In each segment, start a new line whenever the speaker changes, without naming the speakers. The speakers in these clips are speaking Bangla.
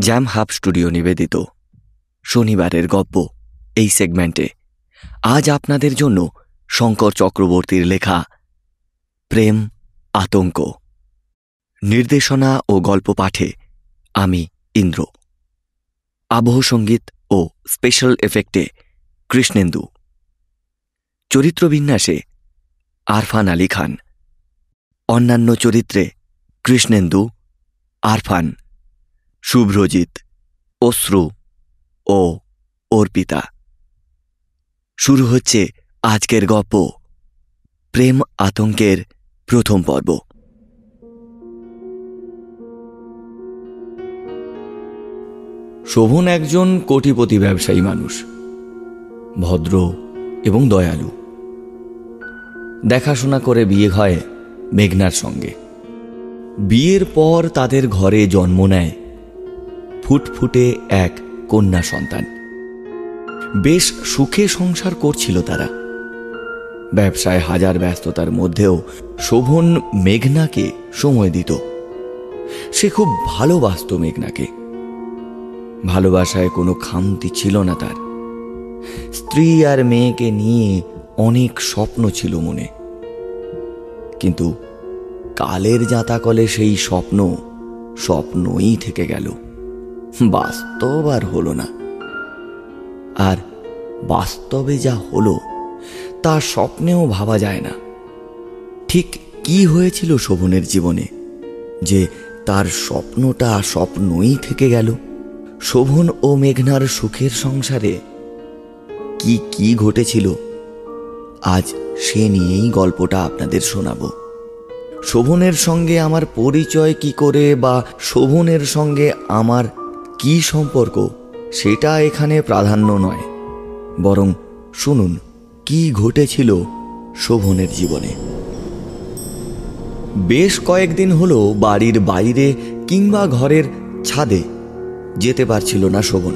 জ্যাম হাব স্টুডিও নিবেদিত। শনিবারের গপ্প এই সেগমেন্টে আজ আপনাদের জন্য শঙ্কর চক্রবর্তীর লেখা, প্রেম, আতঙ্ক। নির্দেশনা ও গল্প পাঠে আমি, ইন্দ্র। আবহ সংগীত ও স্পেশাল এফেক্টে কৃষ্ণেন্দু। চরিত্রবিন্যাসে আরফান আলী খান। অন্যান্য চরিত্রে কৃষ্ণেন্দু, আরফান। শুভ্রজিৎ, অশ্রু ও অর্পিতা। শুরু হচ্ছে আজকের গপ্প, প্রেম আতঙ্কের প্রথম পর্ব। শোভন একজন কোটিপতি ব্যবসায়ী মানুষ, ভদ্র এবং দয়ালু। দেখাশোনা করে বিয়ে হয় মেঘনার সঙ্গে। বিয়ের পর তাদের ঘরে জন্ম নেয় ফুটফুটে এক কন্যা সন্তান। বেশ সুখে সংসার করছিল তারা। ব্যবসায় হাজার ব্যস্ততার মধ্যেও শোভন মেঘনাকে সময় দিত। সে খুব ভালোবাসত মেঘনাকে। ভালোবাসায় কোনো খামতি ছিল না তার। স্ত্রী আর মেয়েকে নিয়ে অনেক স্বপ্ন ছিল মনে। কিন্তু কালের জাতাকলে সেই স্বপ্ন স্বপ্নই থেকে গেল। বাস্তব আর হলো না। আর বাস্তবে যা হলো, তা স্বপ্নেও ভাবা যায় না। ঠিক কি হয়েছিল শোভনের জীবনে? যে তার স্বপ্নটা স্বপ্নই থেকে গেল। শোভন ও মেঘনার সুখের সংসারে কি কি ঘটেছিল, আজ সে নিয়েই গল্পটা আপনাদের শোনাব। শোভনের সঙ্গে আমার পরিচয় কি করে বা শোভনের সঙ্গে আমার কি সম্পর্ক? সেটা এখানে প্রাধান্য নয়। বরং শুনুন, কি ঘটেছিল শোভনের জীবনে। বেশ কয়েকদিন হলো বাড়ির বাইরে কিংবা ঘরের ছাদে যেতে পারছিল না শোভন।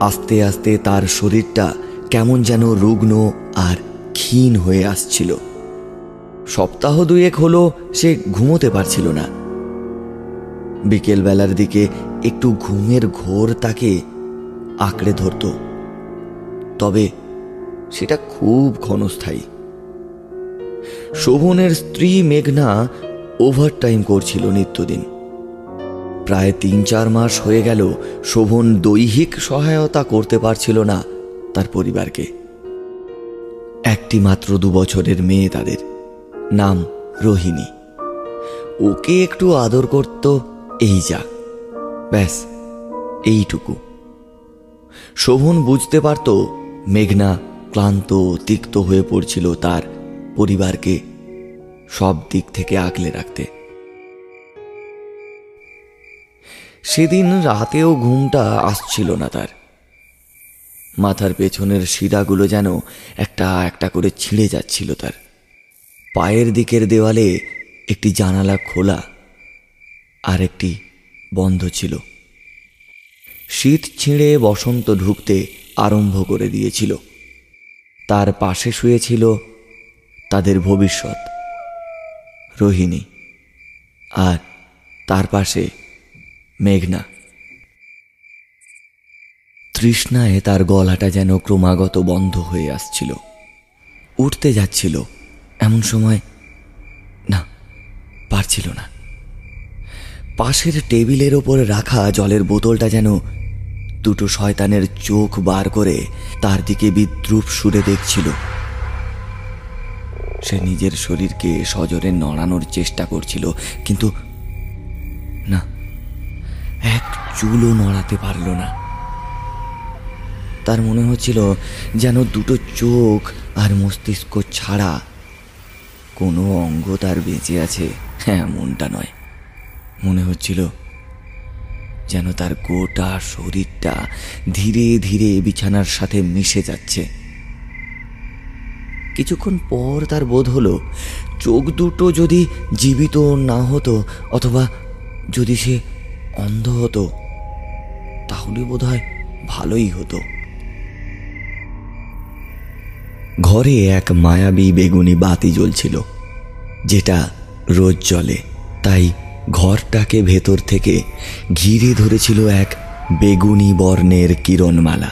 আস্তে আস্তে তার শরীরটা কেমন যেন রুগ্ন আর ক্ষীণ হয়ে আসছিল। সপ্তাহ দুয়েক হলো সে ঘুমোতে পারছিল না। বিকেলবেলার দিকে একটু ঘুমের ঘোর তাকে আঁকড়ে ধরত। তবে সেটা খুব ক্ষণস্থায়ী। শোভনের স্ত্রী মেঘনা ওভারটাইম করছিল নিত্যদিন। প্রায় তিন চার মাস হয়ে গেল শোভন দৈহিক সহায়তা করতে পারছিল না তার পরিবারকে। একটি মাত্র দু বছরের মেয়ে তাদের, নাম রোহিণী। ওকে একটু আদর করত এই যা ব্যাস, এইটুকু। শোভন বুঝতে পারত, মেঘনা ক্লান্ত তিক্ত হয়ে পড়ছিল তার পরিবারকে সব দিক থেকে আগলে রাখতে। সেদিন রাতেও ঘুমটা আসছিল না তার। মাথার পেছনের শিরাগুলো যেন একটা একটা করে ছিঁড়ে যাচ্ছিল তার। পায়ের দিকের দেওয়ালে একটি জানালা খোলা আর একটি বন্ধ ছিল। শীত ছিঁড়ে বসন্ত ঢুকতে আরম্ভ করে দিয়েছিল। তার পাশে শুয়েছিল তাদের ভবিষ্যৎ, রোহিণী আর তার পাশে মেঘনা। তৃষ্ণায় তার গলাটা যেন ক্রমাগত বন্ধ হয়ে আসছিল। উঠতে যাচ্ছিল এমন সময়, না, পারছিল না। পাশের টেবিলের ওপরে রাখা জলের বোতলটা যেন দুটো শয়তানের চোখ বার করে তার দিকে বিদ্রুপ সুরে দেখছিল। সে নিজের শরীরকে সজরে নড়ানোর চেষ্টা করছিল, কিন্তু না, এক চুলও নড়াতে পারল না। তার মনে হচ্ছিল যেন দুটো চোখ আর মস্তিষ্ক ছাড়া কোনো অঙ্গ তার বেঁচে আছে, এমনটা নয়। মনে হচ্ছিল যেন তার গোটা শরীরটা ধীরে ধীরে বিছানার সাথে মিশে যাচ্ছে। কিছুক্ষণ পর তার বোধ হলো চোখ দুটো যদি জীবিত না হতো অথবা যদি সে অন্ধ হতো, তাহলে বোধ হয় ভালোই হতো। ঘরে এক মায়াবী বেগুনি বাতি জ্বলছিল, যেটা রোজ জ্বলে, তাই ঘরটাকে ভেতর থেকে ঘিরে ধরেছিল এক বেগুনি বর্ণের কিরণমালা।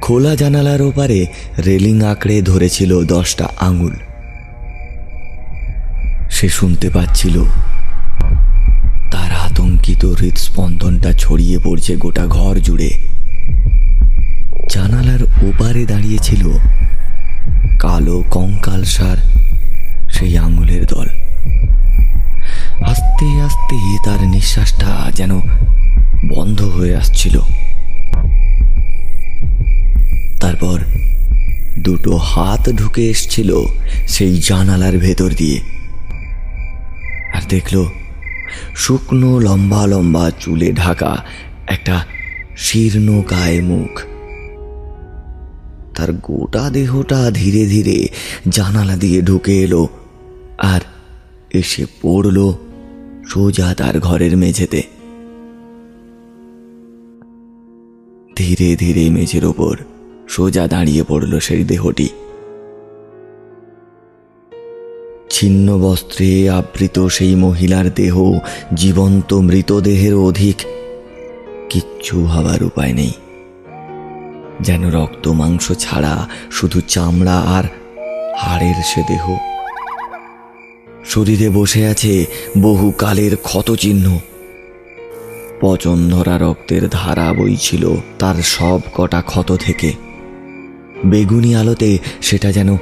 খোলা জানালার ওপারে রেলিং আঁকড়ে ধরেছিল দশটা আঙুল। সে শুনতে পাচ্ছিল, তার আতঙ্কিত হৃদস্পন্দনটা ছড়িয়ে পড়ছে গোটা ঘর জুড়ে। জানালার ওপারে দাঁড়িয়েছিল কালো কঙ্কাল সার সেই আঙুলের দল। আস্তে আস্তে তার নিঃশ্বাসটা যেন বন্ধ হয়ে আসছিল। তারপর দুটো হাত ঢুকে এসছিল সেই জানালার ভেতর দিয়ে। আর দেখল শুকনো লম্বা লম্বা চুলে ঢাকা একটা শীর্ণ গায়ে মুখ। তার গোটা দেহটা ধীরে ধীরে জানালা দিয়ে ঢুকে এলো আর এসে পড়ল সোজা তার ঘরের মেঝেতে। ধীরে ধীরে মেঝের ওপর সোজা দাঁড়িয়ে পড়ল সেই দেহটি। ছিন্ন বস্ত্রে আবৃত সেই মহিলার দেহ জীবন্ত মৃতদেহের অধিক। কিচ্ছু হবার উপায় নেই। যেন রক্ত মাংস ছাড়া শুধু চামড়া আর হাড়ের সে দেহ। শরীরে বসে আছে বহু কালের ক্ষতচিহ্ন। পচন ধরা রক্তের ধারা বইছিল তার সব কটা ক্ষত থেকে। বেগুনি আলোতে সেটা যেন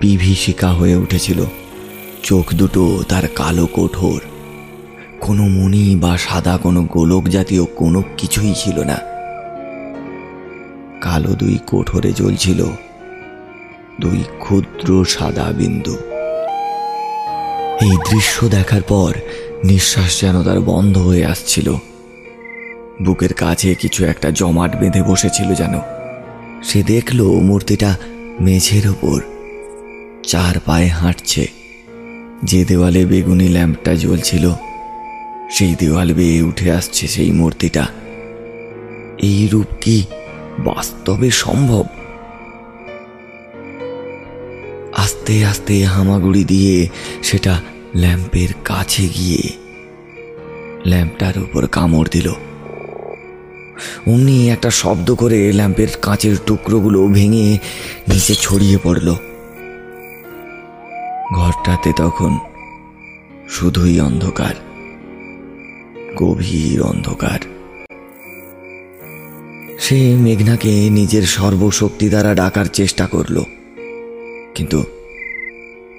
বিভীষিকা হয়ে উঠেছিল। চোখ দুটো তার কালো কঠোর। কোনো মণি বা সাদা কোনো গোলক জাতীয় কোনো কিছুই ছিল না। কালো দুই কোঠরে জ্বলছিল। দুই ক্ষুদ্র সাদা বিন্দু। এই দৃশ্য দেখার পর নিঃশ্বাস যেন তার বন্ধ হয়ে আসছিল। বুকের কাছে কিছু একটা জমাট বেঁধে বসেছিল যেন। সে দেখল মূর্তিটা মেঝের ওপর। চার পায়ে হাঁটছে। যে দেওয়ালে বেগুনি ল্যাম্পটা জ্বলছিল, সেই দেওয়াল বেয়ে উঠে আসছে সেই মূর্তিটা। এই রূপ কি বাস্তবে সম্ভব? আস্তে আস্তে হামাগুড়ি দিয়ে সেটা ল্যাম্পের কাছে গিয়ে ল্যাম্পটার উপর কামড় দিল। অমনি একটা শব্দ করে ল্যাম্পের কাঁচের টুকরোগুলো ভেঙে নিচে ছড়িয়ে পড়ল। ঘরটাতে তখন শুধুই অন্ধকার, গভীর অন্ধকার। সে মেঘনাকে নিজের সর্বশক্তি দ্বারা ডাকার চেষ্টা করল, কিন্তু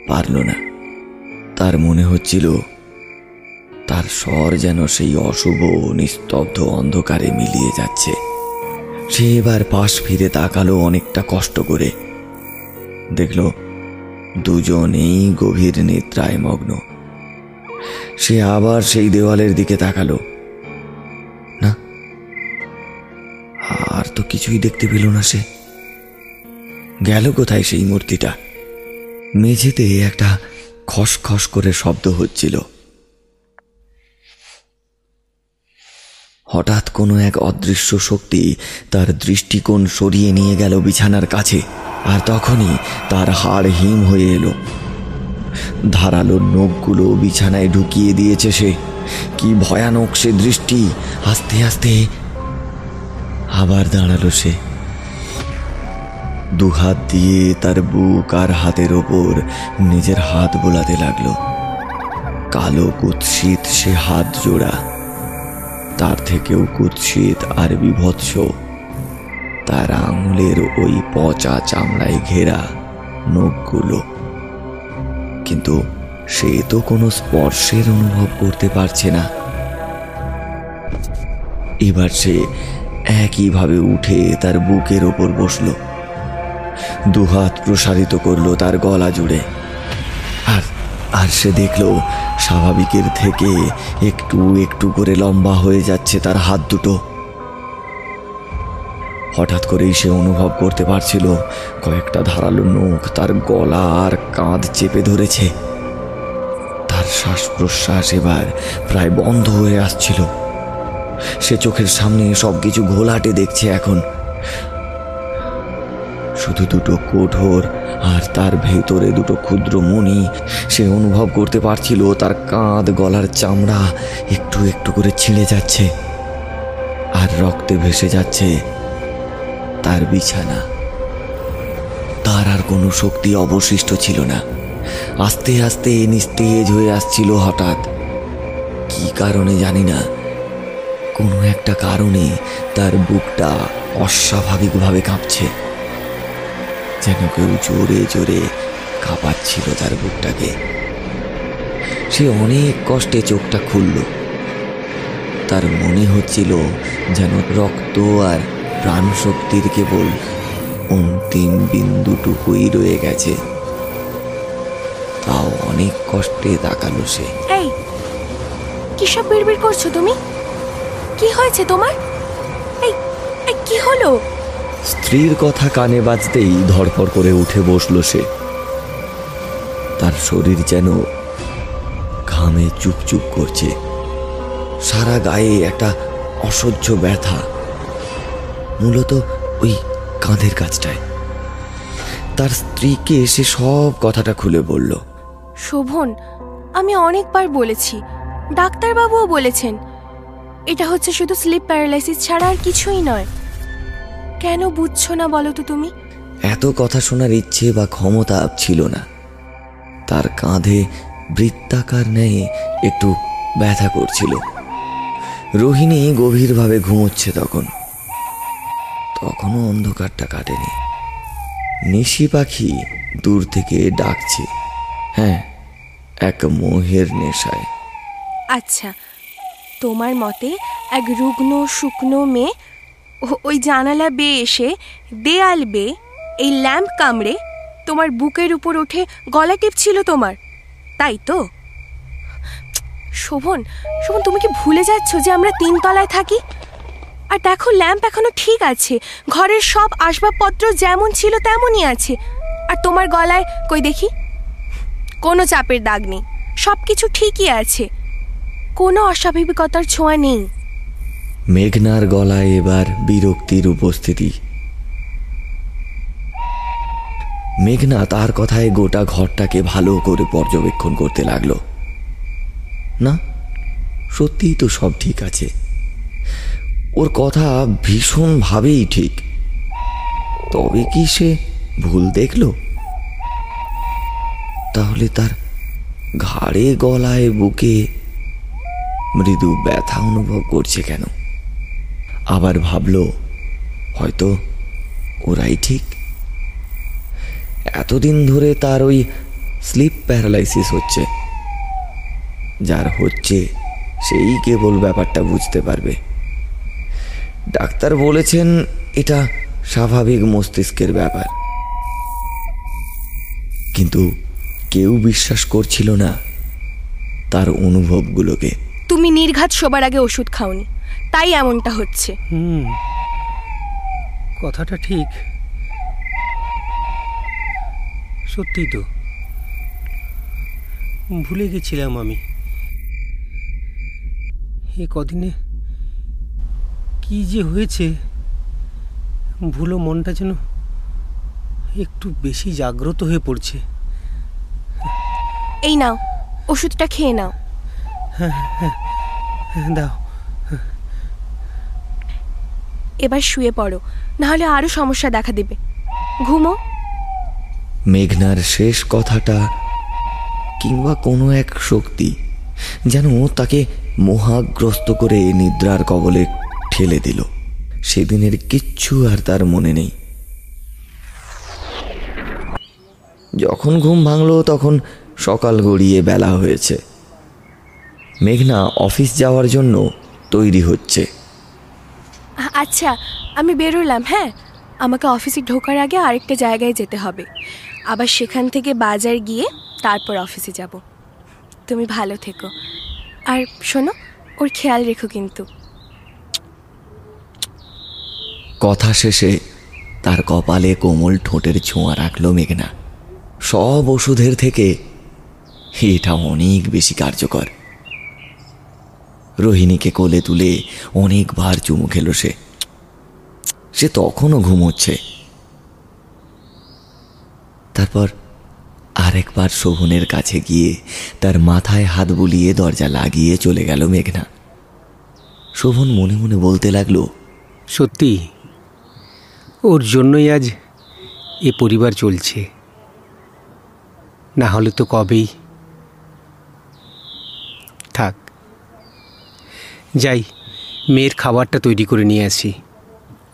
পারল না। তার মনে হচ্ছিল, তার স্বর যেন সেই অশুভ নিস্তব্ধ অন্ধকারে মিলিয়ে যাচ্ছে। সে এবার পাশ ফিরে তাকালো অনেকটা কষ্ট করে। দেখল, দুজনেই গভীর নিদ্রায় মগ্ন। সে আবার সেই দেওয়ালের দিকে তাকালো। না, আর তো কিছুই দেখতে পেল না সে। গেল কোথায় সেই মূর্তিটা? মেঝেতে একটা খসখস করে শব্দ হচ্ছিল। হঠাৎ কোনো এক অদৃশ্য শক্তি তার দৃষ্টিকোণ সরিয়ে নিয়ে গেল বিছানার কাছে, আর তখনই তার হাড় হিম হয়ে এলো। ধারালো নখগুলো বিছানায় ঢুকিয়ে দিয়েছে সে। কি ভয়ানক সে দৃষ্টি! আস্তে আস্তে আবার দাঁড়াল সে। দুহাত দিয়ে তার বুক আর হাতের ওপর নিজের হাত বোলাতে লাগল। কালো কুৎসিত সে হাত জোড়া, তার থেকেও কুৎসিত আর বিভৎস। তার আঙুলের ওই পচা চামড়ায় ঘেরা নখগুলো। কিন্তু সে তো কোনো স্পর্শের অনুভব করতে পারছে না। এবার সে একইভাবে উঠে তার বুকের ওপর বসল। দুহাত প্রসারিত করল তার গলা জুড়ে। আর আর সে দেখল স্বাভাবিকের থেকে একটু একটু করে লম্বা হয়ে যাচ্ছে তার হাত দুটো। হঠাৎ করেই সে অনুভব করতে পারছিল কয়েকটা ধারালো নখ তার গলা আর কাঁধ চেপে ধরেছে। তার শ্বাস প্রশ্বাস এবার প্রায় বন্ধ হয়ে আসছিল। সে চোখের সামনে সবকিছু ঘোলাটে দেখছে এখন। শুধু দুটো কোঠর আর তার ভেতরে দুটো ক্ষুদ্র মণি সে অনুভব করতে পারছিল তার কাঁধ গলার চামড়া একটু একটু করে ছিঁড়ে যাচ্ছে আর রক্তে ভেসে যাচ্ছে তার বিছানা। তার আর কোনো শক্তি অবশিষ্ট ছিল না। আস্তে আস্তে নিস্তেজ হয়ে আসছিল হঠাৎ। কি কারণে জানি না। কোনো একটা কারণে তার বুকটা অস্বাভাবিকভাবে কাঁপছে। যেন কেউ জোরে জোরে কাঁপাচ্ছিল তার বুকটাকে। সে অনেক কষ্টে চোখটা খুলল। তার মনে হচ্ছিল যেন রক্ত আর প্রাণ শক্তির কেবল অন্তিম বিন্দুটুকুই রয়ে গেছে। তাও অনেক কষ্টে তাকালো সে।
এই কিসব বিড়বিড় করছ তুমি? কি হয়েছে তোমার? এই, কি হলো?
স্ত্রীর কথা কানে বাজতেই ধরপড় করে উঠে বসল সে। তার শরীর যেন ঘামে চুপচুপ করছে। সারা গায়ে একটা অসহ্য ব্যথা। মূলত ওই কাঁধের কাজটায়। তার স্ত্রীকে সে সব কথাটা খুলে বলল।
শোভন, আমি অনেকবার বলেছি, ডাক্তারবাবুও বলেছেন। এটা হচ্ছে শুধু স্লিপ প্যারালাইসিস ছাড়া আর কিছুই নয়। কেন বুঝছ না বলো তো তুমি?
এত কথা শোনার ইচ্ছে বা ক্ষমতা ছিল না। তার কাঁধে বৃত্তাকার ন্যায় একটু ব্যথা করছিল। রোহিণী গভীরভাবে ঘুমোচ্ছে তখন। তখনও অন্ধকারটা কাটেনি। নিশি পাখি দূর থেকে ডাকছে। হ্যাঁ এক মোহের নেশায়।
আচ্ছা তোমার মতে এক রুগ্ন শুকনো মেয়ে ওই জানালা বেয়ে এসে দেয়াল বেয়ে এই ল্যাম্প কামড়ে তোমার বুকের উপর উঠে গলা টিপছিল তোমার। তাই তো? শোভন শোভন, তুমি কি ভুলে যাচ্ছ যে আমরা তিনতলায় থাকি? আর দেখো ল্যাম্প এখনও ঠিক আছে, ঘরের সব আসবাবপত্র যেমন ছিল তেমনই আছে। আর তোমার গলায়, কই দেখি? কোনো চাপের দাগ নেই সব কিছু ঠিকই আছে। কোনো অস্বাভাবিকতার ছোঁয়া নেই।
মেঘনার গলায় এবার বিরক্তির উপস্থিতি। মেঘনা তার কথায় গোটা ঘরটাকে ভালো করে পর্যবেক্ষণ করতে লাগল। না, সত্যিই তো সব ঠিক আছে। ওর কথা ভীষণভাবেই ঠিক। তবে কি সে ভুল দেখল? তাহলে তার ঘাড়ে গলায় বুকে মৃদু ব্যথা অনুভব করছে কেন? আবার ভাবলো, হয়তো ওরাই ঠিক? এতদিন ধরে তার ওই স্লিপ প্যারালাইসিস হচ্ছে। যার হচ্ছে সেই কেবল ব্যাপারটা বুঝতে পারবে। ডাক্তার বলেছেন এটা স্বাভাবিক মস্তিষ্কের ব্যাপার। কিন্তু কেউ বিশ্বাস করছিল না তার অনুভবগুলোকে।
তুমি নির্ঘাত সবার আগে ওষুধ খাওনি। তাই এমনটা হচ্ছে।
হুম। কথাটা ঠিক। সত্যি তো। ভুলে গেছিলাম আমি। এ কদিনে কি যে হয়েছে ভুলো মনটা যেন একটু বেশি জাগ্রত হয়ে পড়ছে।
এই নাও ওষুধটা খেয়ে নাও।
হ্যাঁ হ্যাঁ, দাও।
এবার শুয়ে পড়ো, নাহলে আরও সমস্যা দেখা দেবে। ঘুমো।
মেঘনার শেষ কথাটা কিংবা কোনো এক শক্তি যেন তাকে মোহাগ্রস্ত করে নিদ্রার কবলে ঠেলে দিল। সেদিনের কিচ্ছু আর তার মনে নেই। যখন ঘুম ভাঙল, তখন সকাল গড়িয়ে বেলা হয়েছে। মেঘনা অফিস যাওয়ার জন্য তৈরি হচ্ছে।
আচ্ছা আমি বেরোলাম হ্যাঁ? আমাকে অফিসে ঢোকার আগে আরেকটা জায়গায় যেতে হবে। আবার সেখান থেকে বাজার গিয়ে তারপর অফিসে যাব। তুমি ভালো থেকো। আর শোনো, ওর খেয়াল রেখো কিন্তু।
কথা শেষে তার কপালে কোমল ঠোঁটের ছোঁয়া রাখল মেঘনা। সব ওষুধের থেকে এটা অনেক বেশি কার্যকর। রোহিণীকে কোলে তুলে অনেকবার চুমু খেলো সে। সে তখনও ঘুমোচ্ছে। তারপর আরেকবার শোভনের কাছে গিয়ে তার মাথায় হাত বুলিয়ে দরজা লাগিয়ে চলে গেল মেঘনা। শোভন মনে মনে বলতে লাগল,
সত্যি, ওর জন্যই আজ এ পরিবার চলছে। না হলে তো কবেই থাক যাই, মেয়ের খাবারটা তৈরি করে নিয়ে আসি।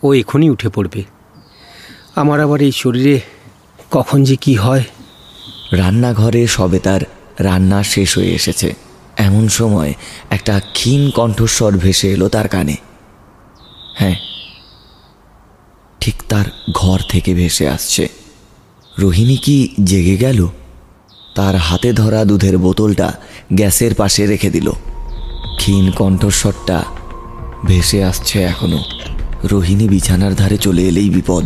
ও এখনই উঠে পড়বে। আমার আবার এই শরীরে কখন যে কি হয়।
রান্নাঘরে সবে তার রান্না শেষ হয়ে এসেছে। এমন সময় একটা ক্ষীণ কণ্ঠস্বর ভেসে এলো তার কানে। হ্যাঁ ঠিক তার ঘর থেকে ভেসে আসছে। রোহিণী কি জেগে গেল? তার হাতে ধরা দুধের বোতলটা গ্যাসের পাশে রেখে দিল। ক্ষীণ কণ্ঠস্বরটা ভেসে আসছে এখনও। রোহিণী বিছানার ধারে চলে এলেই বিপদ।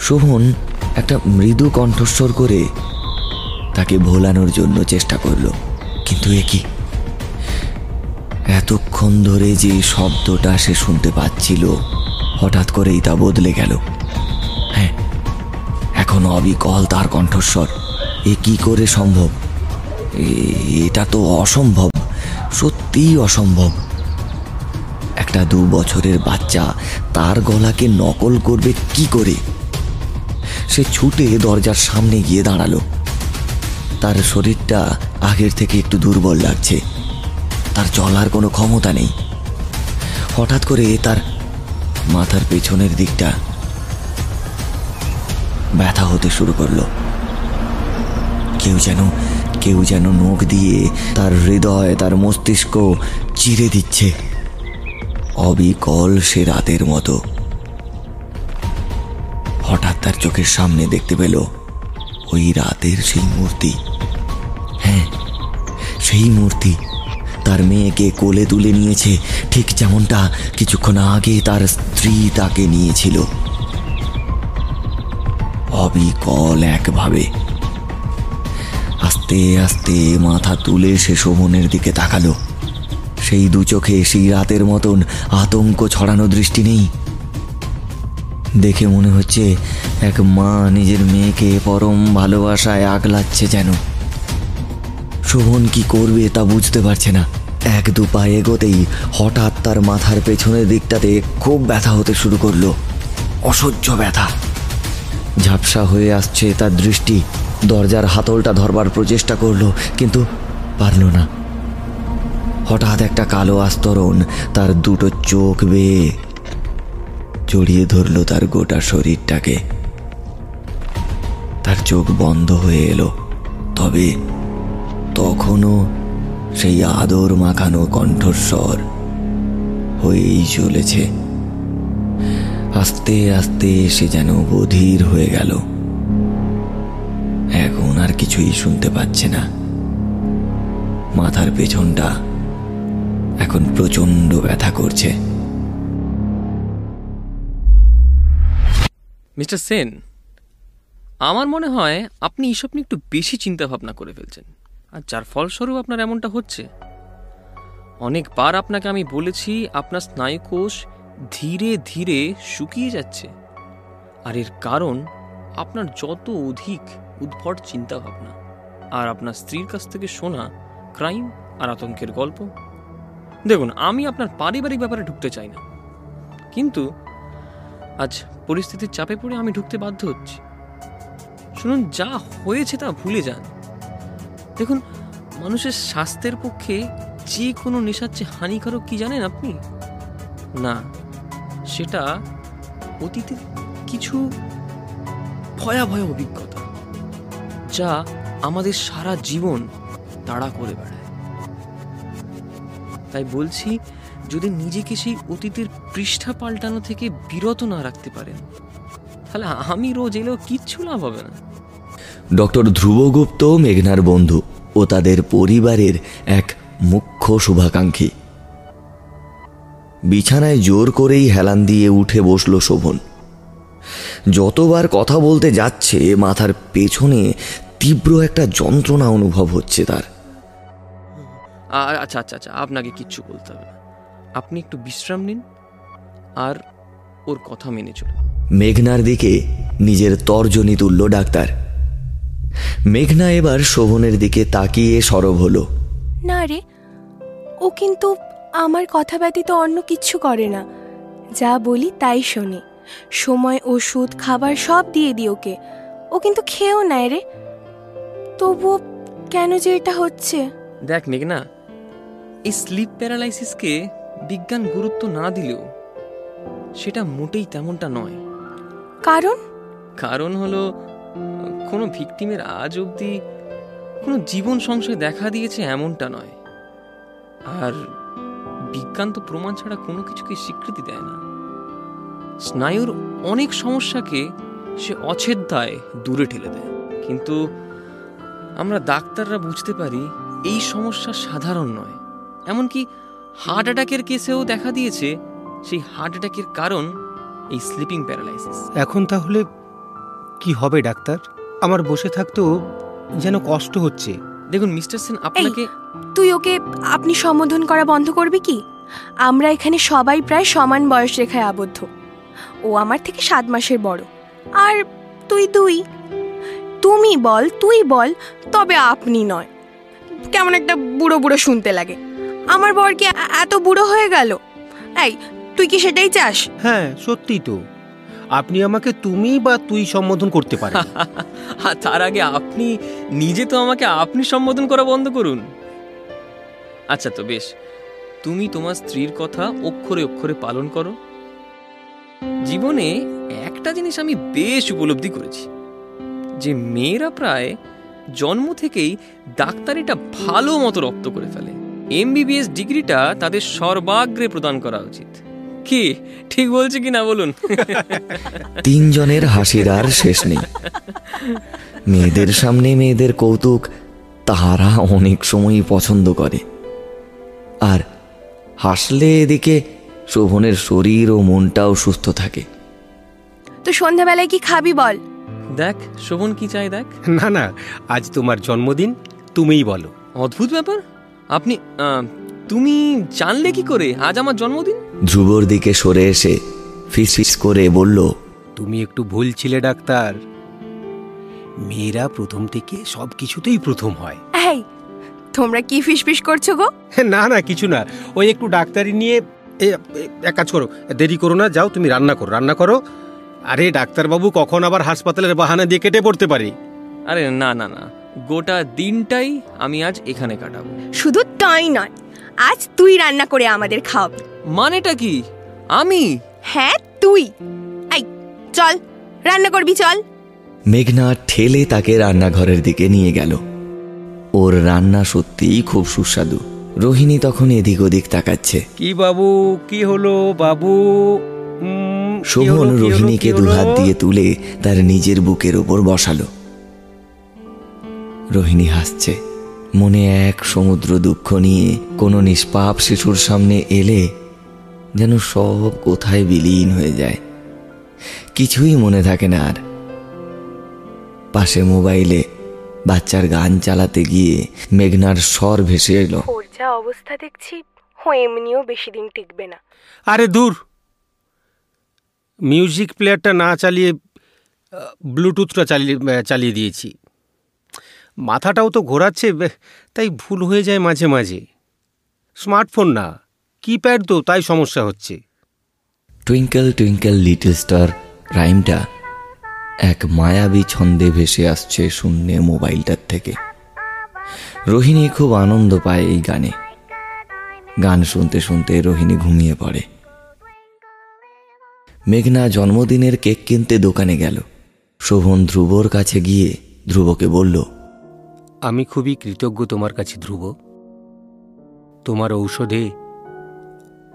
শোভন একটা মৃদু কণ্ঠস্বর করে তাকে ভোলানোর জন্য চেষ্টা করল। কিন্তু এ কি? এতক্ষণ ধরে যে শব্দটা সে শুনতে পাচ্ছিল, হঠাৎ করেই তা বদলে গেল। হ্যাঁ এখন অবিকল তার কণ্ঠস্বর। এ কি করে সম্ভব? এটা তো অসম্ভব, সত্যিই অসম্ভব। একটা দু বছরের বাচ্চা, তার গলাকে নকল করবে কি করে? সে ছুটে দরজার সামনে গিয়ে দাঁড়াল। তার শরীরটা আগের থেকে একটু দুর্বল লাগছে। তার চলার কোনো ক্ষমতা নেই। হঠাৎ করে তার মাথার পেছনের দিকটা ব্যথা হতে শুরু করল। কেউ যেন কেউ যেন নখ দিয়ে তার হৃদয়, তার মস্তিষ্ক চিরে দিচ্ছে। অবিকল সে রাতের মতো। হঠাৎ তার চোখের সামনে দেখতে পেল ওই রাতের সেই মূর্তি। হ্যাঁ সেই মূর্তি। তার মেয়েকে কোলে তুলে নিয়েছে, ঠিক যেমনটা কিছুক্ষণ আগে তার স্ত্রী তাকে নিয়েছিল। অবিকল একভাবে আস্তে আস্তে মাথা তুলে সে শোভনের দিকে তাকালো। সেই দু চোখে সেই রাতের মতন আতঙ্ক ছড়ানো দৃষ্টি নেই। দেখে মনে হচ্ছে এক মা নিজের মেয়েকে পরম ভালোবাসায় আগলাচ্ছে যেন। শোভন কি করবে তা বুঝতে পারছে না। এক দু পা এগোতেই হঠাৎ তার মাথার পেছনের দিকটাতে খুব ব্যথা হতে শুরু করল। অসহ্য ব্যথা। ঝাপসা হয়ে আসছে তার দৃষ্টি। দরজার হাতলটা ধরবার প্রচেষ্টা করল, কিন্তু পারল না। হঠাৎ একটা কালো আস্তরণ তার দুটো চোখ বেয়ে জড়িয়ে ধরলো তার গোটা শরীরটাকে। তার চোখ বন্ধ হয়ে এলো, তবে তখনও সেই আদর মাখানো কণ্ঠস্বর হয়েই চলেছে। আস্তে আস্তে সে যেন বধির হয়ে গেল। এখন আর কিছুই শুনতে পাচ্ছে না। মাথার পেছনটা এখন প্রচণ্ড ব্যথা করছে।
মিস্টার সেন, আমার মনে হয় আপনি এইসব নিয়ে একটু বেশি চিন্তা ভাবনা করে ফেলছেন, আর যার ফলস্বরূপ আপনার এমনটা হচ্ছে। অনেকবার আপনাকে আমি বলেছি, আপনার স্নায়ুকোষ ধীরে ধীরে শুকিয়ে যাচ্ছে, আর এর কারণ আপনার যত অধিক উদ্ভট চিন্তা ভাবনা আর আপনার স্ত্রীর কাছ থেকে শোনা ক্রাইম আর আতঙ্কের গল্প। দেখুন, আমি আপনার পারিবারিক ব্যাপারে ঢুকতে চাই না। কিন্তু আজ পরিস্থিতির চাপে পড়ে আমি ঢুকতে বাধ্য হচ্ছি। শুনুন, যা হয়েছে তা ভুলে যান। দেখুন, মানুষের স্বাস্থ্যের পক্ষে যে কোনো নেশার চেয়ে হানিকারক কি জানেন আপনি? না, সেটা অতীতের কিছু ভয়াবহ অভিজ্ঞতা। যা আমাদের সারা জীবন তাড়া করে বেড়ায়। তাই বলছি, যদি নিজেকে সেই অতীতের পৃষ্ঠা পাল্টানো থেকে বিরত না রাখতে পারেন, তাহলে আমি রোজ এলেও কিচ্ছু লাভ হবে না।
ডক্টর ধ্রুবগুপ্ত, মেঘনার বন্ধু ও তাদের পরিবারের এক মুখ্য শুভাকাঙ্ক্ষী। বিছানায় জোর করেই হেলান দিয়ে উঠে বসল শোভন। যতবার কথা বলতে যাচ্ছে, মাথার পেছনে তীব্র একটা যন্ত্রণা অনুভব হচ্ছে তার।
আচ্ছা আচ্ছা আচ্ছা আপনাকে কিচ্ছু বলতে হবে না। আপনি একটু বিশ্রাম নিন আর ওর কথা মেনে চলুন।
মেঘনার দিকে নিজের তর্জনী তুলল ডাক্তার। মেঘনা এবার শোভনের দিকে তাকিয়ে সরব হলো।
না রে ও কিন্তু আমার কথা ব্যতীত অন্য কিচ্ছু করে না। যা বলি তাই শোনে। সময় ওষুধ খাবার সব দিয়ে দিই ওকে। ও কিন্তু খেয়েও নেয় রে। তবুও কেন যে এটা হচ্ছে?
দেখ মেঘনা এই স্লিপ প্যারালাইসিসকে বিজ্ঞান গুরুত্ব না দিলেও সেটা মোটেই তেমনটা নয়।
কারণ?
কারণ হলো কোনো ভিকটিমের আজ অবধি কোনো জীবন সংশয় দেখা দিয়েছে এমনটা নয়। আর বিজ্ঞান তো প্রমাণ ছাড়া কোনো কিছুকে স্বীকৃতি দেয় না। স্নায়ুর অনেক সমস্যাকে সে অছেদ্যায় দূরে ঠেলে দেয়। কিন্তু আমরা ডাক্তাররা বুঝতে পারি এই সমস্যা সাধারণ নয়। এমনকি হার্ট অ্যাটাকের কেসেও দেখা দিয়েছে সেই হার্ট অ্যাটাকের কারণ এই স্লিপিং প্যারালাইসিস।
এখন তাহলে কি হবে ডাক্তার? আমার বসে থাকতেও যেন কষ্ট হচ্ছে।
দেখুন মিস্টার সেন আপনাকে
তুই ওকে আপনি সম্বোধন করা বন্ধ করবি কি? আমরা এখানে সবাই প্রায় সমান বয়স রেখায় আবদ্ধ। ও আমার থেকে সাত মাসের বড়। আর তুই দুই তুমি বল তুই বল তবে আপনি নয়। কেমন একটা বুড়ো বুড়ো শুনতে লাগে। আমার বর কি এত বুড়ো হয়ে গেল? এই তুই কি সেটাই চাস?
হ্যাঁ সত্যিই তো। আপনি আমাকে তুমি বা তুই সম্বোধন করতে পারেন।
আর তার আগে আপনি নিজে তো আমাকে আপনি সম্বোধন করা বন্ধ করুন। আচ্ছা তো বেশ। তুমি তোমার স্ত্রীর কথা অক্ষরে অক্ষরে পালন করো। জীবনে একটা জিনিস আমি বেশ উপলব্ধি করেছি। যে মেয়েরা প্রায় জন্ম থেকেই ডাক্তারিটা ভালো মতো রপ্ত করে ফেলে। এমবিবিএস ডিগ্রিটা তাদের সর্বাগ্রে প্রদান করা উচিত। কি? ঠিক বলছি কি না বলুন?
তিনজনের হাসির আর শেষ নেই। মেয়েদের সামনে মেয়েদের কৌতুক তাহারা অনেক সময়ই পছন্দ করে। আর হাসলে এদিকে শোভনের শরীর ও মনটাও সুস্থ থাকে।
তো সন্ধ্যাবেলায় কি খাবি বল?
দেখ শোভন কি চাই দেখ?
না না আজ তোমার জন্মদিন তুমিই বলো।
অদ্ভুত ব্যাপার। আপনি তুমি জানলে কি করে? আজ আমার জন্মদিন?
ধ্রুবর দিকে সরে এসে ফিস ফিস করে বলল
তুমি একটু ভুল ছিলে ডাক্তার। মেয়েরা প্রথম থেকে সব কিছুতেই প্রথম হয়।
এই তোমরা কি ফিসফিস করছ গো?
না না কিছু না। ওই একটু ডাক্তারি নিয়ে এক কাজ করো দেরি করো না যাও তুমি রান্না করো রান্না করো। আরে ডাক্তারবাবু কখন আবার হাসপাতালের বাহানা দিয়ে কেটে পড়তে পারি?
আরে না না না। গোটা দিনটাই আমি আজ এখানে কাটাবো।
শুধু তাই নয় আজ তুই রান্না করে আমাদের খাওয়াবি।
মানেটা কি? আমি?
হ্যাঁ তুই। এই চল রান্না করবি চল।
মেঘনা ঠেলে তাকে রান্নাঘরের দিকে নিয়ে গেল। ওর রান্না সত্যিই খুব সুস্বাদু। রোহিণী তখন এদিক ওদিক তাকাচ্ছে।
কি বাবু কি হলো বাবু?
শোভন রোহিণীকে দুহাত দিয়ে তুলে তার নিজের বুকের ওপর বসালো। রোহিণী হাসছে। মনে এক সমুদ্র দুঃখ নিয়ে কোনো নিষ্পাপ শিশুর সামনে এলে যেন সব কোথায় বিলীন হয়ে যায়। কিছুই মনে থাকে না আর। পাশে মোবাইলে বাচ্চার গান চালাতে গিয়ে মেঘনার স্বর ভেসে এলো।
যা অবস্থা দেখছি ও এমনিও বেশি দিন টিকবে না।
আরে দূর! মিউজিক প্লেয়ারটা না চালিয়ে ব্লুটুথটা চালিয়ে চালিয়ে দিয়েছি। মাথাটাও তো ঘোরাচ্ছে তাই ভুল হয়ে যায় মাঝে মাঝে। স্মার্টফোন না কিপ্যাড তো, তাই সমস্যা হচ্ছে।
টুইঙ্কেল টুইঙ্কেল লিটল স্টার রাইমটা এক মায়াবী ছন্দে ভেসে আসছে শূন্যে মোবাইলটার থেকে। রোহিণী খুব আনন্দ পায় এই গানে। গান শুনতে শুনতে রোহিণী ঘুমিয়ে পড়ে। মেঘনা জন্মদিনের কেক কিনতে দোকানে গেল। শোভন ধ্রুবর কাছে গিয়ে ধ্রুবকে বলল
আমি খুবই কৃতজ্ঞ তোমার কাছে ধ্রুব। তোমার ঔষধে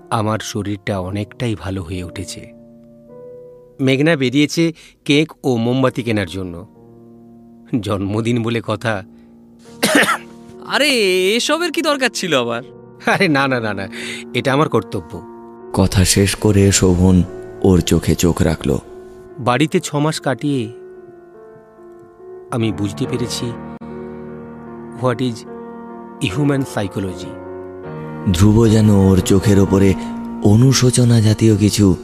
আমার শরীরটা অনেকটাই ভালো হয়ে উঠেছে। মেঘনা বেরিয়েছে কেক ও মোমবাতি কেনার জন্য। জন্মদিন বলে কথা।
আরে এসবের কি দরকার ছিল আবার?
আরে না না না না এটা আমার কর্তব্য।
কথা শেষ করে শোভন ওর চোখে চোখ রাখল।
বাড়িতে ছ মাস কাটিয়ে আমি বুঝতে পেরেছি what is human psychology.
Dhruv যেন ওর চোখের ওপরে অনুশোচনা জাতীয় কিছু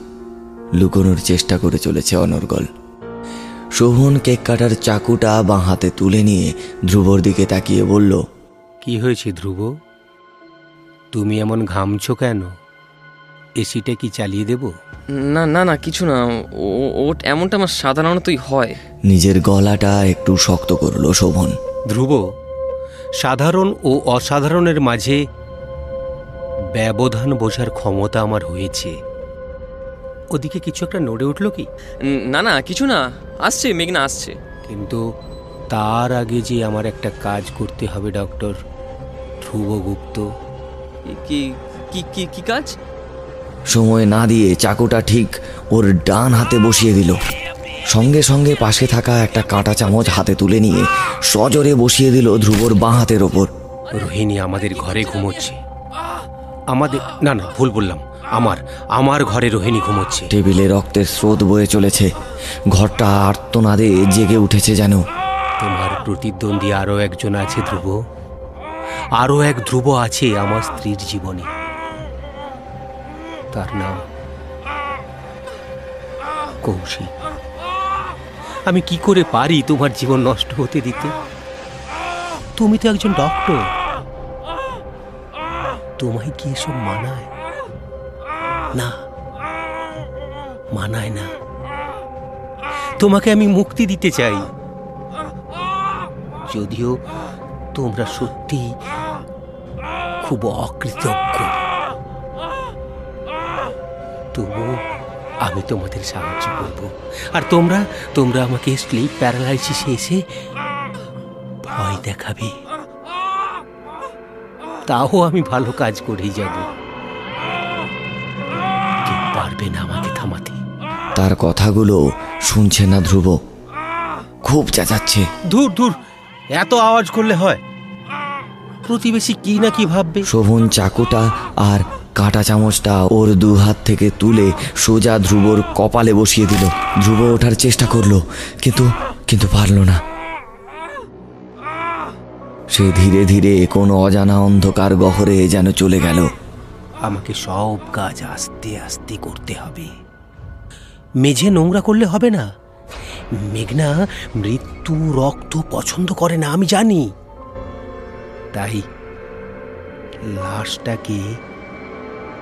লুকোনোর চেষ্টা করে চলেছে অনর্গল। শোভন কেক কাটার চাকুটা বাঁ হাতে তুলে নিয়ে ধ্রুবর দিকে তাকিয়ে বলল
কি হয়েছে ধ্রুব? তুমি এমন ঘামছো কেন? এসিটা কি চালিয়ে দেব?
না না না কিছু না। ও- ও এমনটা আমার সাধারণতই হয়।
নিজের গলাটা একটু শক্ত করল শোভন।
ধ্রুব সাধারণ ও অসাধারণের মাঝে ব্যবধান বোঝার ক্ষমতা আমার হয়েছে। ওদিকে কিছু একটা নড়ে উঠল কি?
না না কিছু না। আসছে মেঘনা আসছে।
কিন্তু তার আগে যে আমার একটা কাজ করতে হবে ডক্টর ধ্রুবগুপ্ত।
কি কি কি কি কাজ?
সময় না দিয়ে চাকুটা ঠিক ওর ডান হাতে বসিয়ে দিল। সঙ্গে সঙ্গে পাশে থাকা একটা কাঁটা চামচ হাতে তুলে নিয়ে সজোরে বসিয়ে দিল ধ্রুবর বাঁ হাতের ওপর।
রোহিণী আমাদের ঘরে ঘুমোচ্ছে। আমাদের না না ভুল বললাম। আমার আমার ঘরে রোহিণী ঘুমোচ্ছে।
টেবিলে রক্তের স্রোত বয়ে চলেছে। ঘরটা আর্তনাদে জেগে উঠেছে যেন।
তোমার প্রতিদ্বন্দ্বী আরও একজন আছে ধ্রুব। আরও এক ধ্রুব আছে আমার স্ত্রীর জীবনে। তার নাম কৌশিক আমি কি করে পারি তোমার জীবন নষ্ট হতে দিতে? তুমি তো একজন ডক্টর তোমায় কি এসব মানায়? না মানায় না। তোমাকে আমি মুক্তি দিতে চাই। যদিও তোমরা সত্যি খুব অকৃতজ্ঞ। তবু আমি তোমাদের সাহায্য করব। আর তোমরা তোমরা আমাকে স্লিপ প্যারালাইসিসে এসে ভয় দেখাবে। তাও আমি ভালো কাজ করেই যাব। কেউ পারবে না আমাকে থামাতে।
তার কথাগুলো শুনছে না ধ্রুব। খুব চেঁচাচ্ছে।
দূর দূর এত আওয়াজ করলে হয়। প্রতিবেশী কি না কি ভাববে?
শোভন চাকুটা আর কাঁটা চামচটা ওর দু হাত থেকে তুলে সোজা ধ্রুবর কপালে বসিয়ে দিল। ধ্রুব ওঠার চেষ্টা করল, কিন্তু কিন্তু পারল না। সে ধীরে ধীরে কোনো অজানা অন্ধকার গহরে যেন চলে গেল।
আমাকে সব কাজ আস্তে আস্তে করতে হবে। মেঝে নোংরা করলে হবে না। মেঘনা মৃত্যু রক্ত পছন্দ করে না, আমি জানি। তাই লাশটাকে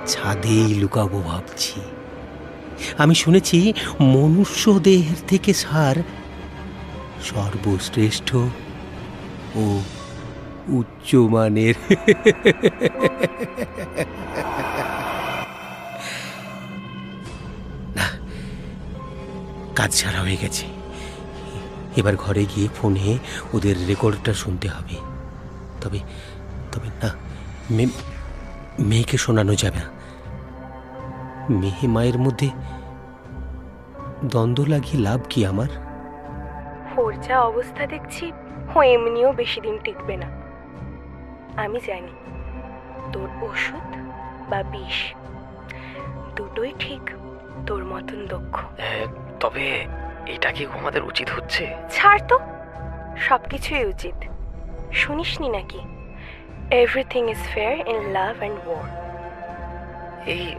ছাদেই লুকাবো ভাবছি। আমি শুনেছি মনুষ্য দেহের থেকে সার সর্বশ্রেষ্ঠ ও উচ্চমানের। কাজ ছাড়া হয়ে গেছে। এবার ঘরে গিয়ে ফোনে ওদের রেকর্ডটা শুনতে হবে। তবে তবে না মেয়েকে শোনানো যাবে না। মেয়ে মায়ের মধ্যে দ্বন্দ্ব লাগিয়ে লাভ কি আমার?
ওর যা অবস্থা দেখছি ও এমনিও বেশি দিন টিকবে না। আমি জানি তোর ওষুধ বা বিষ দুটোই ঠিক তোর মতন দক্ষ।
তবে এটা কি আমাদের উচিত হচ্ছে?
ছাড় তো সব কিছুই উচিত। শুনিসনি নাকি? Everything is fair in love and war
এই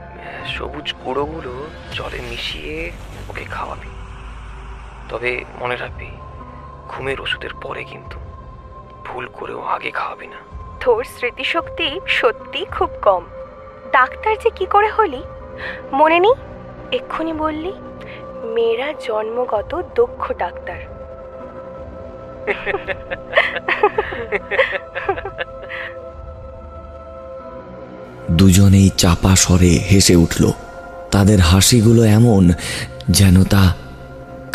সবুজ গুঁড়োগুলো জলে মিশিয়ে ওকে খাওয়াবি। তবে মনে রাখবি ঘুমের ওষুধের পরে কিন্তু ভুল করেও আগে খাওয়াবি না।
তোর স্মৃতিশক্তি সত্যি খুব কম। ডাক্তার যে কি করে হলি? মনে নেই? এক্ষুনি বললি মেয়েরা জন্মগত দক্ষ ডাক্তার।
দুজনেই চাপা স্বরে হেসে উঠল। তাদের হাসিগুলো এমন যেন তা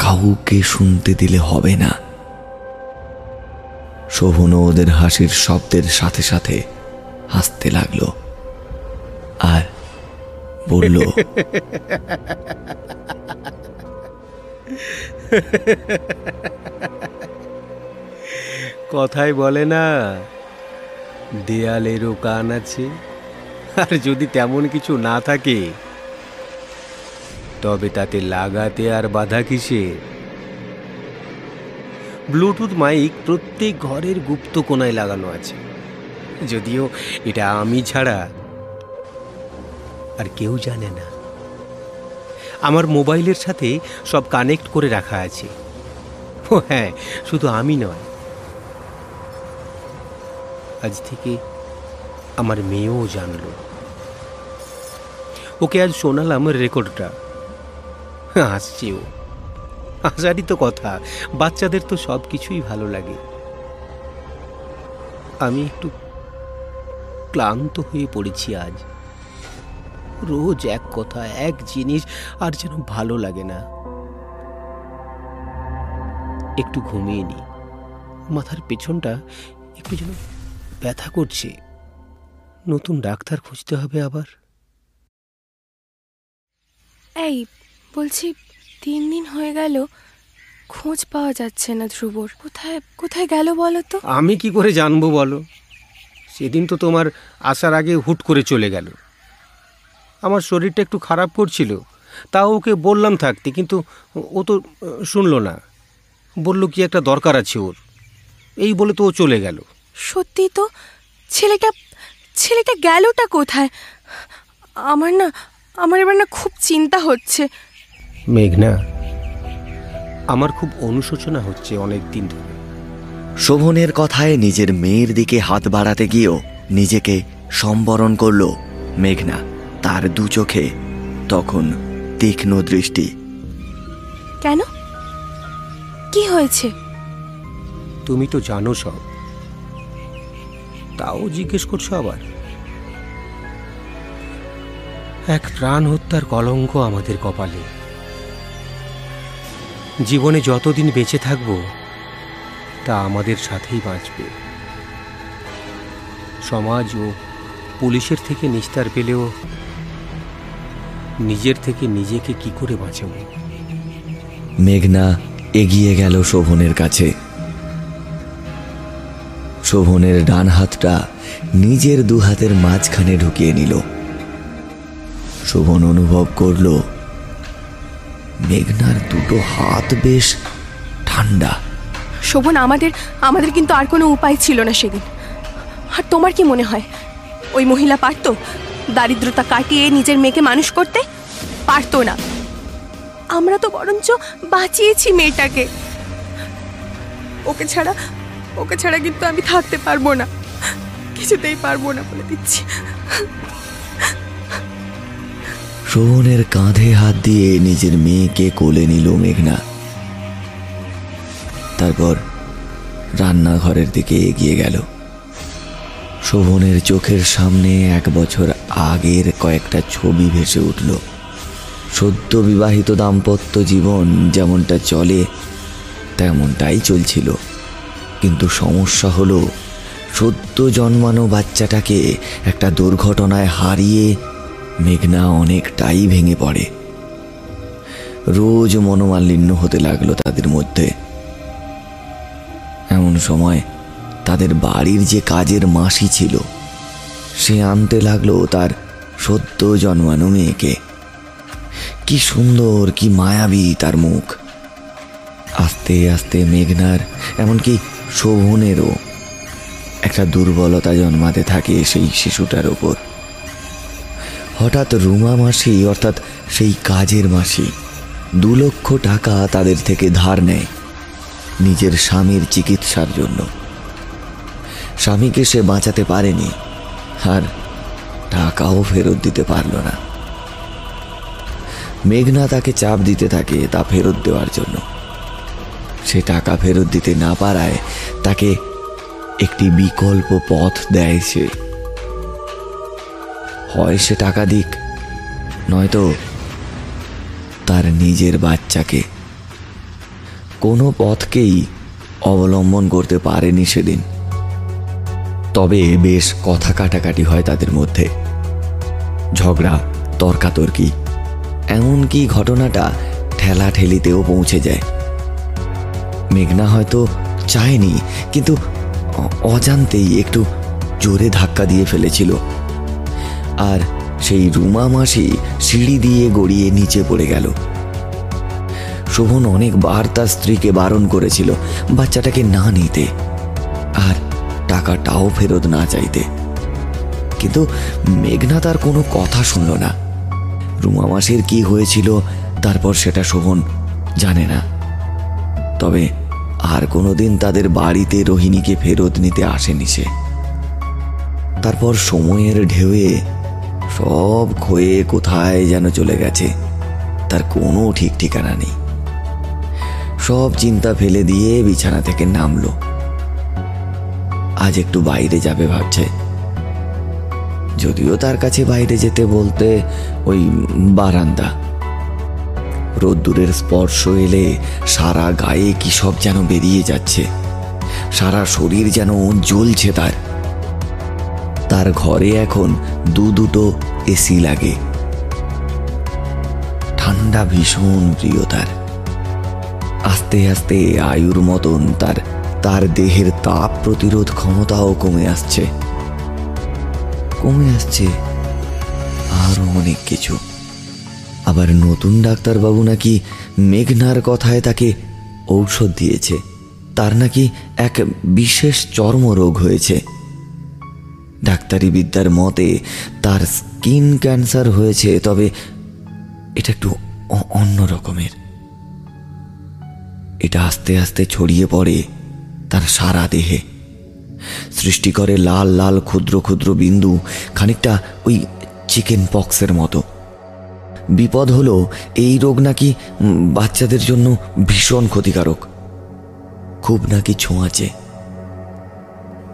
কাউকে শুনতে দিলে হবে না। শোভনও ওদের হাসির শব্দের সাথে সাথে হাসতে লাগল আর বলল,
কথাই বলে না, দেয়ালেরও কান আছে। আর যদি তেমন কিছু না থাকে, তবে তাতে লাগাতে আর বাধা কিসে ব্লুটুথ মাইক প্রত্যেক ঘরের গুপ্ত কোনায় লাগানো আছে। যদিও এটা আমি ছাড়া আর কেউ জানে না। আমার মোবাইলের সাথে সব কানেক্ট করে রাখা আছে। ও হ্যাঁ শুধু আমি নয়। আজ থেকে আমার মেয়েও জানলো। ওকে আজ শোনালাম রেকর্ডটা। হাসছে ও। হাসারই তো কথা, বাচ্চাদের তো সব কিছুই ভালো লাগে। আমি একটু ক্লান্ত হয়ে পড়েছি আজ। রোজ এক কথা, এক জিনিস আর যেন ভালো লাগে না। একটু ঘুমিয়ে নি। মাথার পেছনটা একটু যেন ব্যথা করছে। নতুন ডাক্তার খুঁজতে হবে আবার।
এই বলছি তিন দিন হয়ে গেল খোঁজ পাওয়া যাচ্ছে না ধ্রুবর। কোথায় কোথায় গেল বলো তো?
আমি কি করে জানব বলো? সেদিন তো তোমার আসার আগে হুট করে চলে গেল। আমার শরীরটা একটু খারাপ করছিল তাও ওকে বললাম থাকতে কিন্তু ও তো শুনলো না। বলল কি একটা দরকার আছে ওর। এই বলে তো ও চলে গেল।
সত্যি তো ছেলেটা ছেলেটা গেলটা কোথায়? আমার না আমার এবার না খুব চিন্তা হচ্ছে।
মেঘনা আমার খুব অনুশোচনা হচ্ছে অনেক দিন ধরে।
শোভনের কথায় নিজের মেয়ের দিকে হাত বাড়াতে গিয়েও নিজেকে সম্বরণ করল মেঘনা তার দু চোখে তখন তীক্ষ্ণ দৃষ্টি।
কেন? কি হয়েছে?
তুমি তো জানো সব। তাও জিজ্ঞেস করছ আবার? এক প্রাণ হত্যার কলঙ্ক আমাদের কপালে। জীবনে যতদিন বেঁচে থাকব, তা আমাদের সাথেই বাঁচবে। সমাজ ও পুলিশের থেকে নিস্তার পেলেও নিজের থেকে নিজেকে কি করে বাঁচাবো?
মেঘনা এগিয়ে গেল শোভনের কাছে। শোভনের ডান হাতটা নিজের দু হাতের মাঝখানে ঢুকিয়ে নিল। শোভন অনুভব করল। মেঘনার দুটো হাত বেশ ঠান্ডা।
শোভন, আমাদের আমাদের কিন্তু আর কোনো উপায় ছিল না সেদিন। আর তোমার কি মনে হয়? ওই মহিলা পারতো? দারিদ্রতা কাটিয়ে নিজের মেয়েকে মানুষ করতে? পারতো না। আমরা তো বরঞ্চ বাঁচিয়েছি মেয়েটাকে। ওকে ছাড়া ওকে ছাড়া কিন্তু আমি থাকতে পারব না। কিছুতেই পারব না বলে দিচ্ছি।
শোভনের কাঁধে হাত দিয়ে নিজের মেয়েকে কোলে নিল মেঘনা। তারপর রান্নাঘরের দিকে এগিয়ে গেল। শোভনের চোখের সামনে এক বছর আগের কয়েকটা ছবি ভেসে উঠল। সদ্য বিবাহিত দাম্পত্য জীবন যেমনটা চলে, তেমনটাই চলছিল। কিন্তু সমস্যা হলো, সদ্য জন্মানো বাচ্চাটাকে একটা দুর্ঘটনায় হারিয়ে মেঘনা অনেকটাই ভেঙে পড়ে। রোজ মনোমালিন্য হতে লাগল তাদের মধ্যে। এমন সময় তাদের বাড়ির যে কাজের মাসি ছিল, সে আনতে লাগল তার সদ্য জন্মানো মেয়েকে। কি সুন্দর, কি মায়াবী তার মুখ। আস্তে আস্তে মেঘনার, এমনকি শোভনেরও একটা দুর্বলতা জন্মাতে থাকে সেই শিশুটার ওপর। হঠাৎ রুমা মাসি, অর্থাৎ সেই কাজের মাসি, দু লক্ষ টাকা তাদের থেকে ধার নেয় নিজের স্বামীর চিকিৎসার জন্য। স্বামীকে সে বাঁচাতে পারেনি, আর টাকাও ফেরত দিতে পারল না। মেঘনা তাকে চাপ দিতে থাকে তা ফেরত দেওয়ার জন্য। সে টাকা ফেরত দিতে না পারায় তাকে একটি বিকল্প পথ দেয় সে। হয় সে টাকা দিক, নয়তো তার নিজের বাচ্চাকে। কোনো পথকেই অবলম্বন করতে পারেনি সেদিন। তবে বেশ কথা কাটাকাটি হয় তাদের মধ্যে। ঝগড়া, তর্কাতর্কি, এমনকি ঘটনাটা ঠেলা ঠেলিতেও পৌঁছে যায়। মেঘনা হয়তো চায়নি, কিন্তু অজান্তেই একটু জোরে ধাক্কা দিয়ে ফেলেছিল। আর সেই রুমা মাসি সিঁড়ি দিয়ে গড়িয়ে নিচে পড়ে গেল। শোভন অনেকবার তার স্ত্রীকে বারণ করেছিল বাচ্চাটাকে না নিতে আর টাকাটাও ফেরত না চাইতে। কিন্তু মেঘনা তার কোনো কথা শুনল না। রুমা মাসির কি হয়েছিল তারপর সেটা শোভন জানে না। তবে আর কোনোদিন তাদের বাড়িতে রোহিণীকে ফেরত নিতে আসেনি সে। তারপর সময়ের ঢেউয়ে সব ক্ষয়ে কোথায় যেন চলে গেছে। তার কোনো ঠিক ঠিকানা নেই। সব চিন্তা ফেলে দিয়ে বিছানা থেকে নামলো। আজ একটু বাইরে যাবে ভাবছে। যদিও তার কাছে বাইরে যেতে বলতে ওই বারান্দা। রোদ্দুরের স্পর্শ এলে সারা গায়ে কি সব যেন বেরিয়ে যাচ্ছে। সারা শরীর যেন জ্বলছে তার। তার ঘরে এখন দু দুটো এসি লাগে। ঠান্ডা ভীষণ প্রিয় তার। আস্তে আস্তে আয়ুর মতন তার তার দেহের তাপ প্রতিরোধ ক্ষমতাও কমে আসছে। কমে আসছে আরও অনেক কিছু। আবার নতুন ডাক্তারবাবু নাকি মেঘনার কথায় তাকে ঔষধ দিয়েছে। তার নাকি এক বিশেষ চর্মরোগ হয়েছে। ডাক্তারি বিদ্যার মতে তার স্কিন ক্যান্সার হয়েছে, তবে এটা একটু অন্য রকমের। এটা আস্তে আস্তে ছড়িয়ে পড়ে তার সারা দেহে। সৃষ্টি করে লাল লাল, ক্ষুদ্র ক্ষুদ্র বিন্দু, খানিকটা ওই চিকেন পক্সের মতো। বিপদ হলো এই রোগ নাকি বাচ্চাদের জন্য ভীষণ ক্ষতিকারক। খুব নাকি ছোঁয়াচে।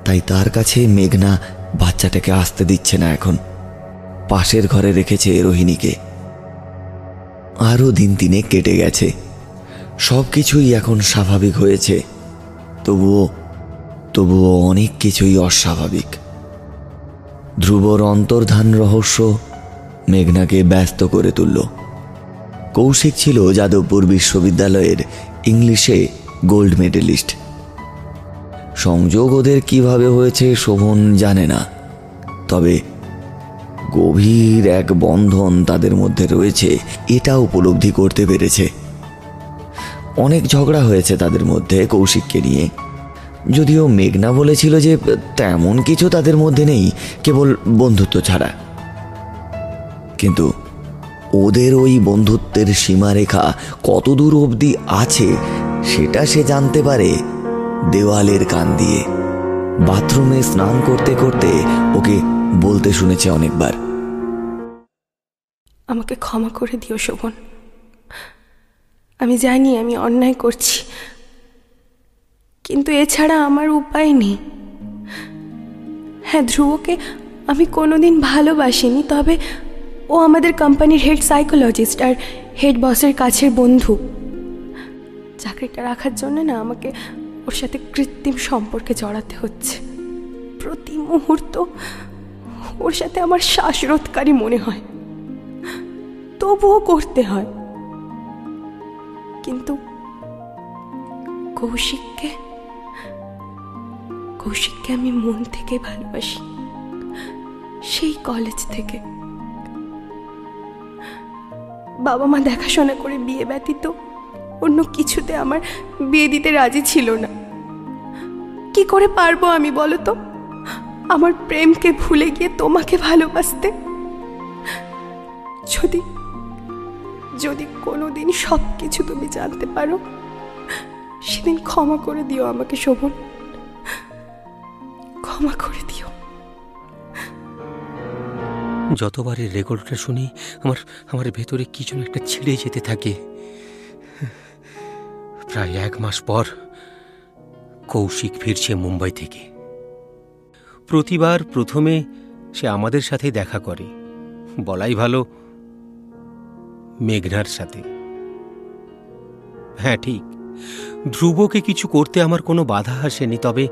তাই তার কাছে মেঘনা বাচ্চাটাকে আসতে দিচ্ছে না এখন। পাশের ঘরে রেখেছে রোহিণীকে। আরও দিন তিনে কেটে গেছে। সব কিছুই এখন স্বাভাবিক হয়েছে। তবুও তবুও অনেক কিছুই অস্বাভাবিক। ধ্রুবর অন্তর্ধান রহস্য মেঘনাকে ব্যস্ত করে তুলল। কৌশিক ছিল যাদবপুর বিশ্ববিদ্যালয়ের ইংলিশে গোল্ড মেডেলিস্ট। সংযোগ ওদের কীভাবে হয়েছে শোভন জানে না। তবে গভীর এক বন্ধন তাদের মধ্যে রয়েছে, এটা উপলব্ধি করতে পেরেছে। অনেক ঝগড়া হয়েছে তাদের মধ্যে কৌশিককে নিয়ে। যদিও মেঘনা বলেছিল যে তেমন কিছু তাদের মধ্যে নেই, কেবল বন্ধুত্ব ছাড়া। কিন্তু ওদের ওই বন্ধুত্বের সীমারেখা কত দূর অবধি আছে, সেটা সে জানতে পারে। দেওয়ালের কান দিয়ে। বাথরুমে স্নান করতে করতে ওকে বলতে শুনেছে অনেকবার।
আমাকে ক্ষমা করে দিও শোভন। আমি জানি আমি অন্যায় করছি। কিন্তু এছাড়া আমার উপায় নেই। হ্যাঁ ধ্রুবকে আমি কোনোদিন ভালোবাসিনি, তবে ও আমাদের কোম্পানির হেড সাইকোলজিস্ট আর হেড বসের কাছের বন্ধু। চাকরিটা রাখার জন্য না আমাকে ওর সাথে কৃত্রিম সম্পর্কে জড়াতে হচ্ছে। প্রতি মুহূর্ত ওর সাথে আমার শ্বাসরোধকারী মনে হয়। তবুও করতে হয়। কিন্তু কৌশিককে কৌশিককে আমি মন থেকে ভালোবাসি। সেই কলেজ থেকে। বাবা মা দেখাশোনা করে বিয়ে ব্যতীত অন্য কিছুতে আমার বিয়ে দিতে রাজি ছিল না। কি করে পারব আমি বলো তো? আমার প্রেমকে ভুলে গিয়ে তোমাকে ভালোবাসতে? যদি যদি কোনোদিন সব কিছু তুমি জানতে পারো, সেদিন ক্ষমা করে দিও আমাকে শোভন। ক্ষমা করে দিও।
যতবার এই রেকর্ডটা শুনি, আমার আমার ভেতরে কি যেন একটা ছিঁড়ে যেতে থাকে। প্রায় এক মাস পর কৌশিক ফিরছে মুম্বাই থেকে। প্রতিবার প্রথমে সে আমাদের সাথে দেখা করে। বলাই ভালো, মেঘনার সাথে। হ্যাঁ ঠিক। ধ্রুবকে কিছু করতে আমার কোনো বাধা আসেনি, তবে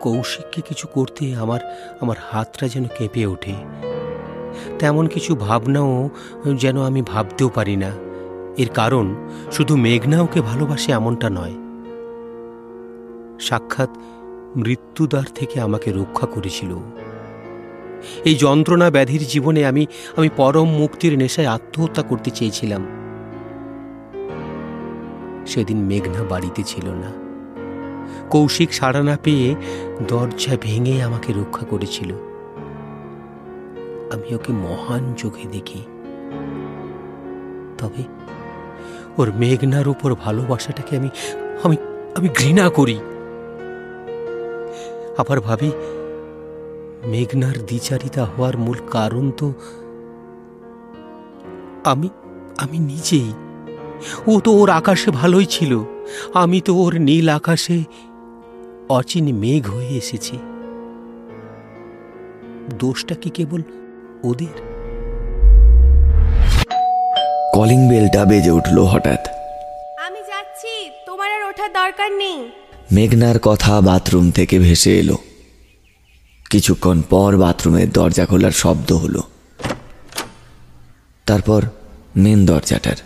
কৌশিককে কিছু করতে আমার আমার হাতটা যেন কেঁপে ওঠে। তেমন কিছু ভাবনাও যেন আমি ভাবতেও পারি না। এর কারণ শুধু মেঘনা ওকে ভালোবাসে এমনটা নয়। সাক্ষাৎ মৃত্যুদ্বার থেকে আমাকে রক্ষা করেছিল। এই যন্ত্রণা ব্যাধির জীবনে আমি আমি পরম মুক্তির নেশায় আত্মহত্যা করতে চেয়েছিলাম। সেদিন মেঘনা বাড়িতে ছিল না। কৌশিক সাড়া না পেয়ে দরজা ভেঙে আমাকে রক্ষা করেছিল। আমি ওকে মহান চোখে দেখি। তবে ওর মেঘনার উপর ভালোবাসাটাকে আমি আমি আমি ঘৃণা করি। আবার ভাবি, মেঘনার দ্বিচারিতা হওয়ার মূল কারণ তো আমি আমি নিজেই। ও তো ওর আকাশে ভালোই ছিল। আমি তো ওর নীল আকাশে অচিন মেঘ হয়ে এসেছি। দোষটা কি কেবল ওদের?
কলিং বেলটা বেজে উঠল হঠাৎ।
আমি যাচ্ছি তোমার আর ওঠার দরকার নেই।
মেঘনার কথা বাথরুম থেকে ভেসে এলো। কিছুক্ষণ পর বাথরুমের দরজা খোলার শব্দ হলো। তারপর মেন দরজাটার।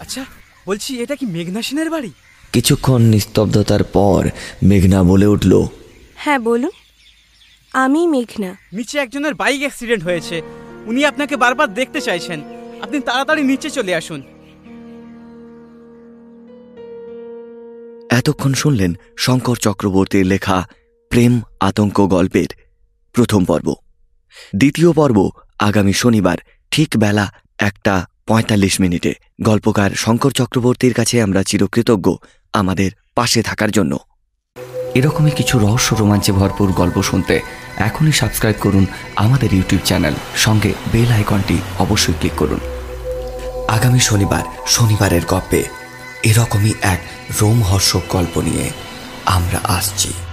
আচ্ছা বলছি এটা কি মেঘনা সেনের বাড়ি?
কিছুক্ষণ নিস্তব্ধতার পর মেঘনা বলে উঠল
হ্যাঁ বলুন। আমি মেঘনা।
নিচে একজনের বাইক অ্যাক্সিডেন্ট হয়েছে। উনি আপনাকে বারবার দেখতে চাইছেন। আপনি তাড়াতাড়ি নিচে চলে আসুন।
এতক্ষণ শুনলেন শঙ্কর চক্রবর্তীর লেখা প্রেম আতঙ্ক গল্পের প্রথম পর্ব। দ্বিতীয় পর্ব আগামী শনিবার ঠিক বেলা একটা পঁয়তাল্লিশ মিনিটে। গল্পকার শঙ্কর চক্রবর্তীর কাছে আমরা চিরকৃতজ্ঞ আমাদের পাশে থাকার জন্য। এরকমই কিছু রহস্য রোমাঞ্চে ভরপুর গল্প শুনতে এখনই সাবস্ক্রাইব করুন আমাদের ইউটিউব চ্যানেল। সঙ্গে বেল আইকনটি অবশ্যই ক্লিক করুন। আগামী শনিবার শনিবারের গল্পে এরকমই এক রোমহর্ষক গল্প নিয়ে আমরা আসছি।